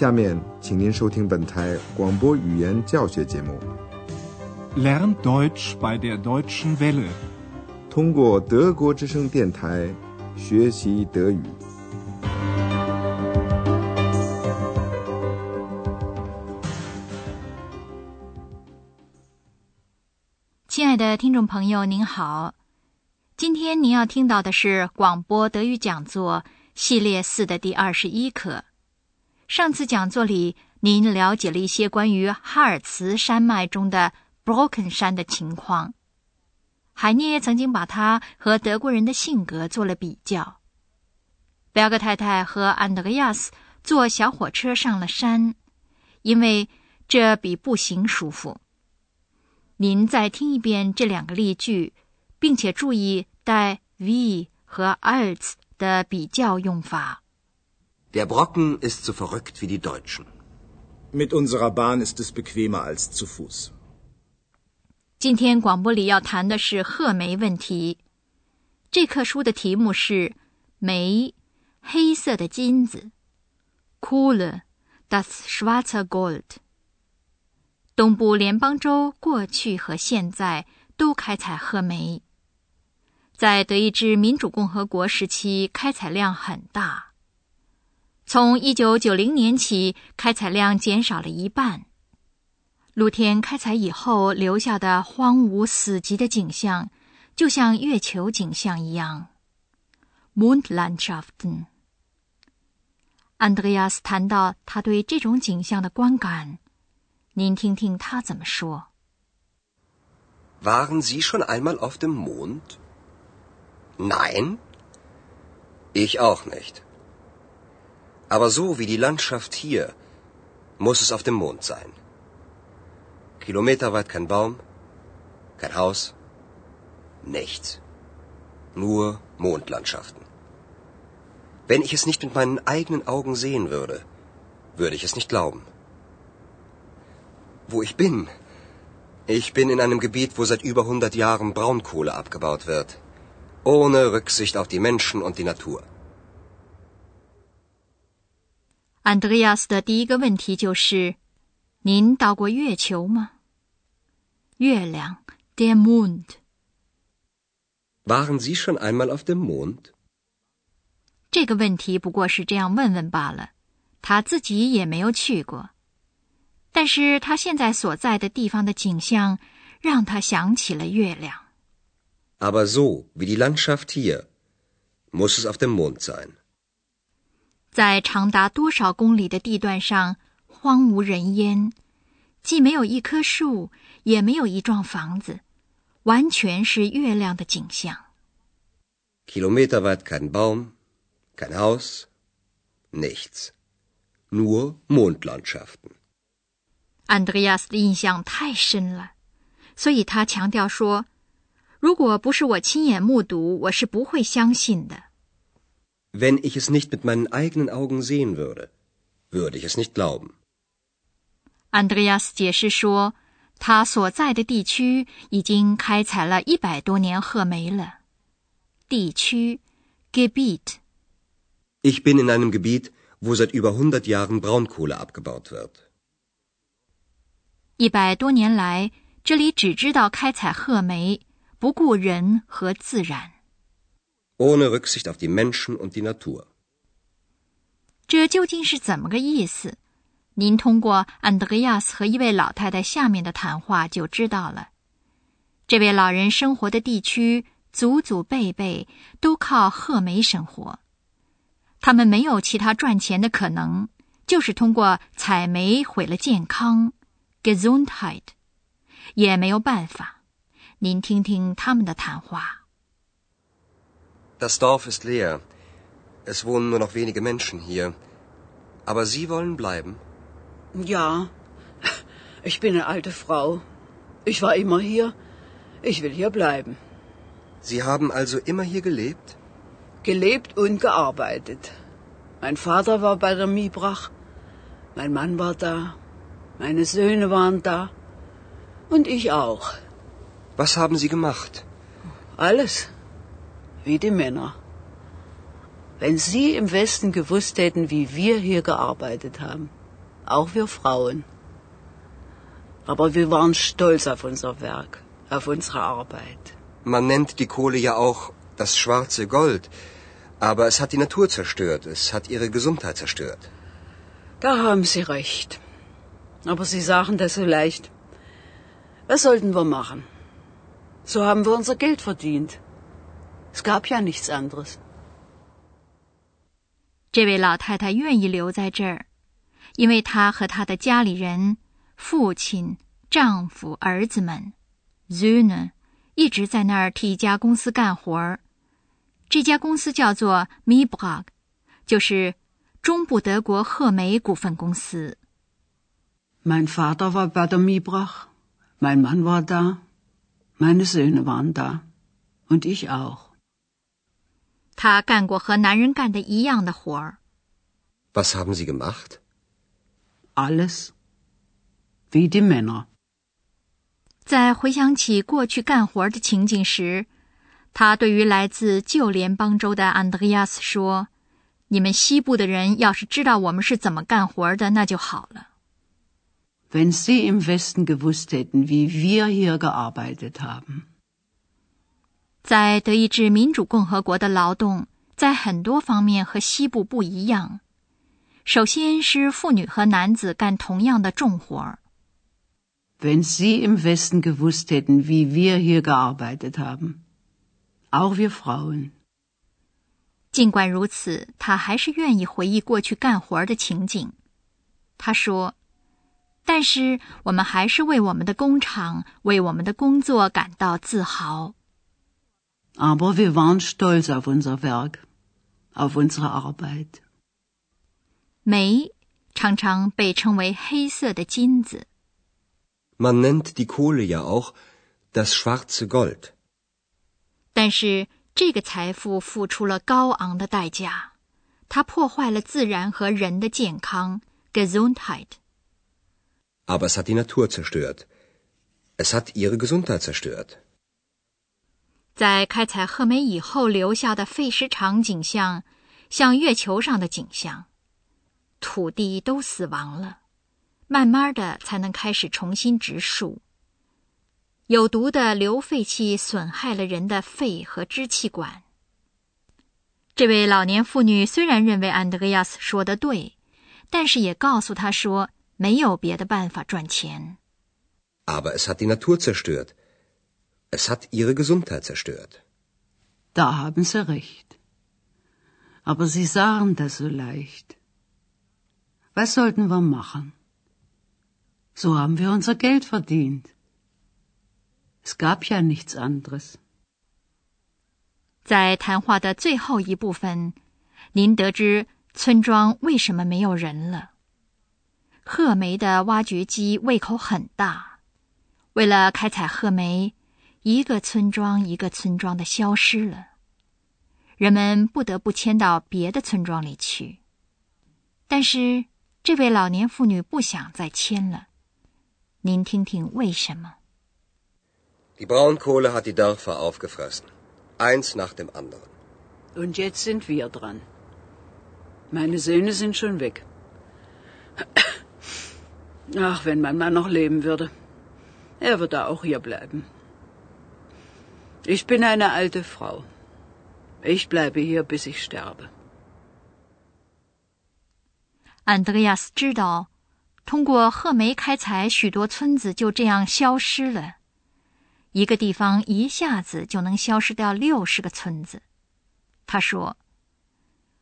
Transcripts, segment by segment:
下面，请您收听本台广播语言教学节目。Lern Deutsch bei der Deutschen Welle。通过德国之声电台学习德语。亲爱的听众朋友，您好。今天您要听到的是广播德语讲座系列四的第二十一课。上次讲座里，您了解了一些关于哈尔茨山脉中的 Broken 山的情况。海涅曾经把它和德国人的性格做了比较。贝尔格太太和安德烈亚斯坐小火车上了山，因为这比步行舒服。您再听一遍这两个例句，并且注意带 v 和 als 的比较用法。Der Brocken ist so verrückt wie die Deutschen. Mit unserer Bahn ist es bequemer als zu Fuß. 今天广播里要谈的是褐煤问题。这课书的题目是“煤，黑色的金子 ”，Kohle, das schwarze Gold。东部联邦州过去和现在都开采褐煤，在德意志民主共和国时期开采量很大。从一九九零年起，开采量减少了一半。露天开采以后留下的荒芜死寂的景象，就像月球景象一样。Mondlandschaften。安德烈亚斯谈到他对这种景象的观感，您听听他怎么说。Waren Sie schon einmal auf dem Mond? Nein, ich auch nicht. Aber so wie die Landschaft hier, muss es auf dem Mond sein. Kilometerweit kein Baum, kein Haus, nichts. Nur Mondlandschaften. Wenn ich es nicht mit meinen eigenen Augen sehen würde, würde ich es nicht glauben. Wo ich bin? Ich bin in einem Gebiet, wo seit über 100 Jahren Braunkohle abgebaut wird. Ohne Rücksicht auf die Menschen und die Natur. 安德烈亚斯的第一个问题就是：“您到过月球吗？”月亮，der Mond。Waren Sie schon einmal auf dem Mond？这个问题不过是这样问问罢了，他自己也没有去过。但是他现在所在的地方的景象让他想起了月亮。Aber so wie die Landschaft hier, muss es auf dem Mond sein. 在长达多少公里的地段上，荒无人烟，既没有一棵树，也没有一幢房子，完全是月亮的景象。Kilometerweit kein Baum, kein Haus, nichts, nur Mondlandschaften。安德烈亚斯的印象太深了，所以他强调说：“如果不是我亲眼目睹，我是不会相信的。” Wenn ich es nicht mit meinen eigenen Augen sehen würde, würde ich es nicht glauben. Andreas 解释说，他所在的地区已经开采了一百多年褐煤了。地区 Gebiet。Ich bin in einem Gebiet, wo seit über 100 Jahren Braunkohle abgebaut wird. 一百多年来，这里只知道开采褐煤，不顾人和自然。 Ohne Rücksicht auf die Menschen und die Natur。这究竟是怎么个意思？您通过安德烈亚斯和一位老太太下面的谈话就知道了。这位老人生活的地区祖祖辈辈都靠褐煤生活，他们没有其他赚钱的可能，就是通过采煤毁了健康，Gesundheit，也没有办法。您听听他们的谈话。Das Dorf ist leer. Es wohnen nur noch wenige Menschen hier. Aber Sie wollen bleiben? Ja. Ich bin eine alte Frau. Ich war immer hier. Ich will hier bleiben. Sie haben also immer hier gelebt? Gelebt und gearbeitet. Mein Vater war bei der Miebrach. Mein Mann war da. Meine Söhne waren da. Und ich auch. Was haben Sie gemacht? Alles wie die Männer. Wenn Sie im Westen gewusst hätten, wie wir hier gearbeitet haben, auch wir Frauen. Aber wir waren stolz auf unser Werk, auf unsere Arbeit. Man nennt die Kohle ja auch das schwarze Gold, aber es hat die Natur zerstört, es hat ihre Gesundheit zerstört. Da haben Sie recht. Aber Sie sagen das so leicht. Was sollten wir machen? So haben wir unser Geld verdient. Es gab ja nichts anderes. 这位老太太愿意留在这儿，因为她和她的家里人、父亲、丈夫、儿子们 z u n e 一直在那儿替一家公司干活儿。这家公司叫做 Mibrag，就是中部德国赫梅股份公司。Mein Vater war bei der Miebrach, mein Mann war da, meine Söhne waren da und ich auch. 他干过和男人干的一样的活儿。Was haben Sie gemacht? Alles wie die Männer. 在回想起过去干活的情景时，他对于来自旧联邦州的安德烈亚斯说：“你们西部的人要是知道我们是怎么干活的，那就好了。Wenn Sie im Westen gewusst hätten, wie wir hier gearbeitet haben. ”在德意志民主共和国的劳动，在很多方面和西部不一样。首先是妇女和男子干同样的重活儿。Wenn Sie im Westen gewusst hätten, wie wir hier gearbeitet haben. Auch wir Frauen. 尽管如此，他还是愿意回忆过去干活的情景。他说：“但是我们还是为我们的工厂、为我们的工作感到自豪。Aber wir waren stolz auf unser Werk, auf unsere Arbeit. 煤常常被称为黑色的金子， Man nennt die Kohle ja auch das schwarze Gold. 但是这个财富付出了高昂的代价，它破坏了自然和人的健康 （Gesundheit）。 Aber es hat die Natur zerstört. Es hat ihre Gesundheit zerstört. 在开采褐煤以后留下的废石场景象，像月球上的景象，土地都死亡了，慢慢的才能开始重新植树。有毒的硫废气损害了人的肺和支气管。这位老年妇女虽然认为安德烈亚斯说的对，但是也告诉他说没有别的办法赚钱。Aber es hat die Natur zerstört. Es hat ihre Gesundheit zerstört. Da haben Sie recht. Aber Sie sagen das so leicht. Was sollten wir machen? So haben wir unser Geld verdient. Es gab ja nichts anderes. 在谈话的最后一部分，您得知村庄为什么没有人了。褐煤的挖掘机胃口很大，为了开采褐煤， 一个村庄一个村庄的消失了，人们不得不迁到别的村庄里去。但是这位老年妇女不想再迁了，您听听为什么？Die Braunkohle hat die Dörfer aufgefressen. Eins nach dem anderen. Und jetzt sind wir dran. Meine Söhne sind schon weg. Ach, wenn mein Mann noch leben würde. Er würde auch hier bleiben. Ich bin eine alte Frau. Ich bleibe hier, bis ich sterbe. 安德烈亚斯知道，通过褐煤开采，许多村子就这样消失了。一个地方一下子就能消失掉六十个村子。他说：“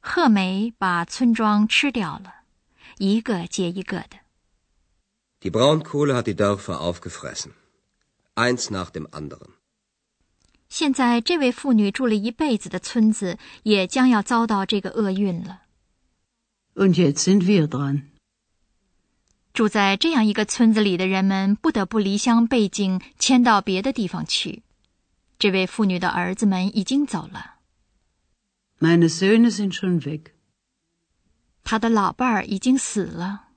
褐煤把村庄吃掉了，一个接一个的。 Die Braunkohle hat die Dörfer aufgefressen. Eins nach dem anderen. 现在，这位妇女住了一辈子的村子也将要遭到这个厄运了。Und jetzt sind wir dran. 住在这样一个村子里的人们不得不离乡背井，迁到别的地方去。这位妇女的儿子们已经走了，Meine Söhne sind schon weg. 她的老伴儿已经死了。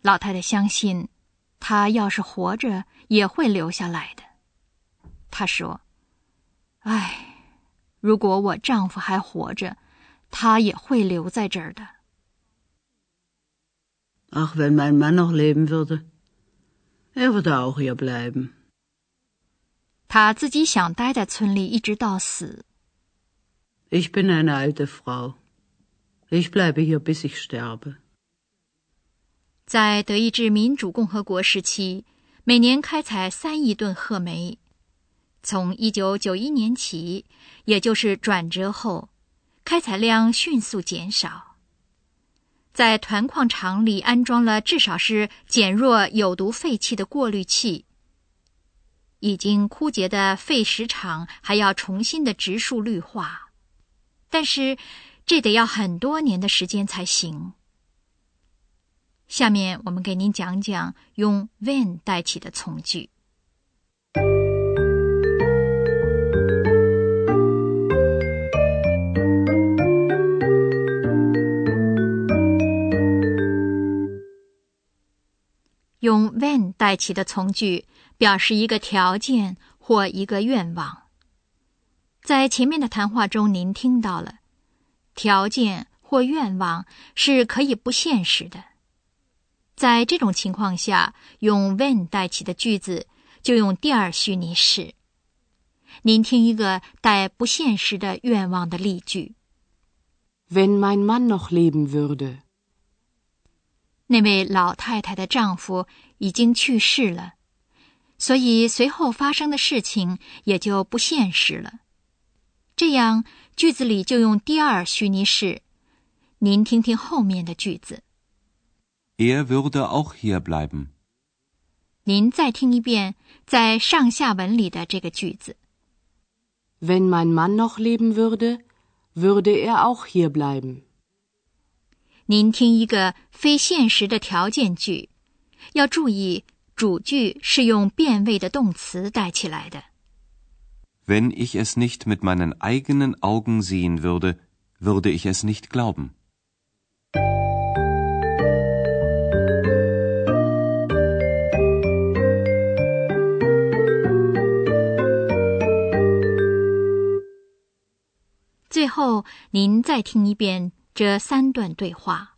老太太相信，他要是活着也会留下来的。她说：“唉，如果我丈夫还活着，他也会留在这儿的。” Ach, wenn mein Mann noch leben würde, er würde auch hier bleiben. 他自己想待在村里一直到死。Ich bin eine alte Frau. Ich bleibe hier, bis ich sterbe. 在德意志民主共和国时期，每年开采三亿吨褐煤。从一九九一年起，也就是转折后，开采量迅速减少。在团矿厂里安装了至少是减弱有毒废气的过滤器。已经枯竭的废石场还要重新的植树绿化，但是这得要很多年的时间才行。下面我们给您讲讲用 when 代起的从句。用 when 代起的从句表示一个条件或一个愿望。在前面的谈话中，您听到了，条件或愿望是可以不现实的。在这种情况下，用 when 代起的句子就用第二虚拟式。您听一个带不现实的愿望的例句：Wenn mein Mann noch leben würde。那位老太太的丈夫已经去世了，所以随后发生的事情也就不现实了。这样句子里就用第二虚拟式。您听听后面的句子：Er würde auch hier bleiben。您再听一遍在上下文里的这个句子：Wenn mein Mann noch leben würde, würde er auch hier bleiben。您听一个非现实的条件句，要注意主句是用变位的动词带起来的。Wenn ich es nicht mit meinen eigenen Augen sehen würde, würde ich es nicht glauben. 最后，您再听一遍这三段对话，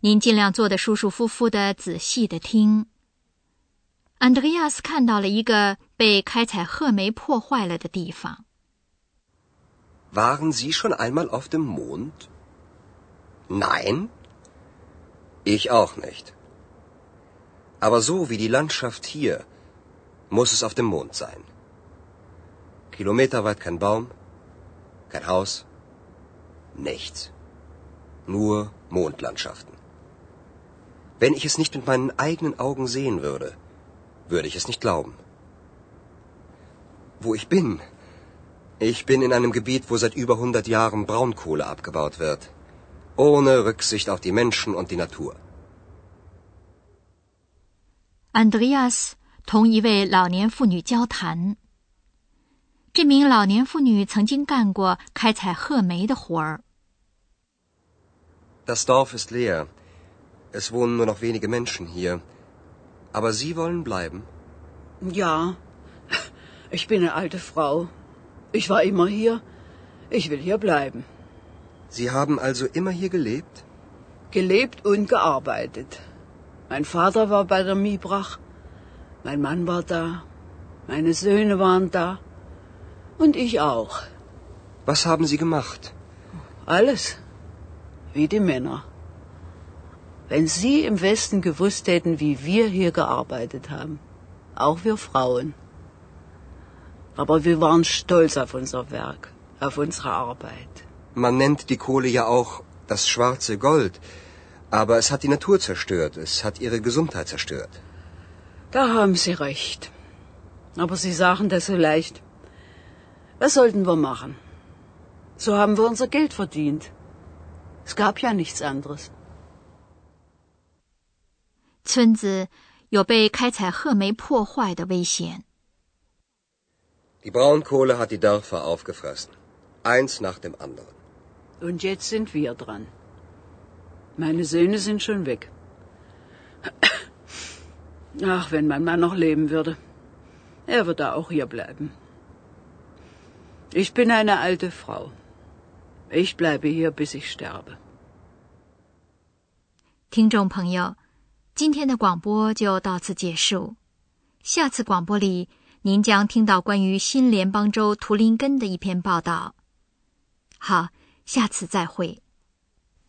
您尽量坐得舒舒服服的，仔细的听。安德烈亚斯看到了一个被开采褐煤破坏了的地方。Waren Sie schon einmal auf dem Mond? Nein? Ich auch nicht. Aber so wie die Landschaft hier, muss es auf dem Mond sein. Kilometerweit kein Baum, kein Haus, nichts. Nur Mondlandschaften. Wenn ich es nicht mit meinen eigenen Augen sehen würde, würde ich es nicht glauben. Wo ich bin? Ich bin in einem Gebiet, wo seit über 100 Jahren Braunkohle abgebaut wird. Ohne Rücksicht auf die Menschen und die Natur. 安德烈亚斯同一位老年妇女交谈。这名老年妇女曾经干过开采褐煤的活儿。 Das Dorf ist leer. Es wohnen nur noch wenige Menschen hier. Aber Sie wollen bleiben? Ja, ich bin eine alte Frau. Ich war immer hier. Ich will hier bleiben. Sie haben also immer hier gelebt? Gelebt und gearbeitet. Mein Vater war bei der Miebrach. Mein Mann war da. Meine Söhne waren da. Und ich auch. Was haben Sie gemacht? Alles. Wie die Männer. Wenn Sie im Westen gewusst hätten, wie wir hier gearbeitet haben. Auch wir Frauen. Aber wir waren stolz auf unser Werk, auf unsere Arbeit. Man nennt die Kohle ja auch das schwarze Gold. Aber es hat die Natur zerstört. Es hat ihre Gesundheit zerstört. Da haben Sie recht. Aber Sie sagen das so leicht. Was sollten wir machen? So haben wir unser Geld verdient. Es gab ja nichts anderes. 村子有被开采褐煤破坏的危险。 Die Braunkohle hat die Dörfer aufgefressen. Eins nach dem anderen. Und jetzt sind wir dran. Meine Söhne sind schon weg. Ach, wenn mein Mann noch leben würde. Er würde auch hier bleiben. Ich bin eine alte Frau. Ich bleibe hier, bis ich sterbe. 听众朋友，今天的广播就到此结束。下次广播里，您将听到关于新联邦州图林根的一篇报道。好，下次再会。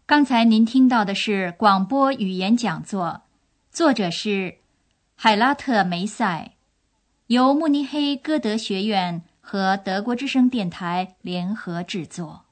刚才您听到的是广播语言讲座，作者是海拉特梅塞，由慕尼黑歌德学院和德国之声电台联合制作。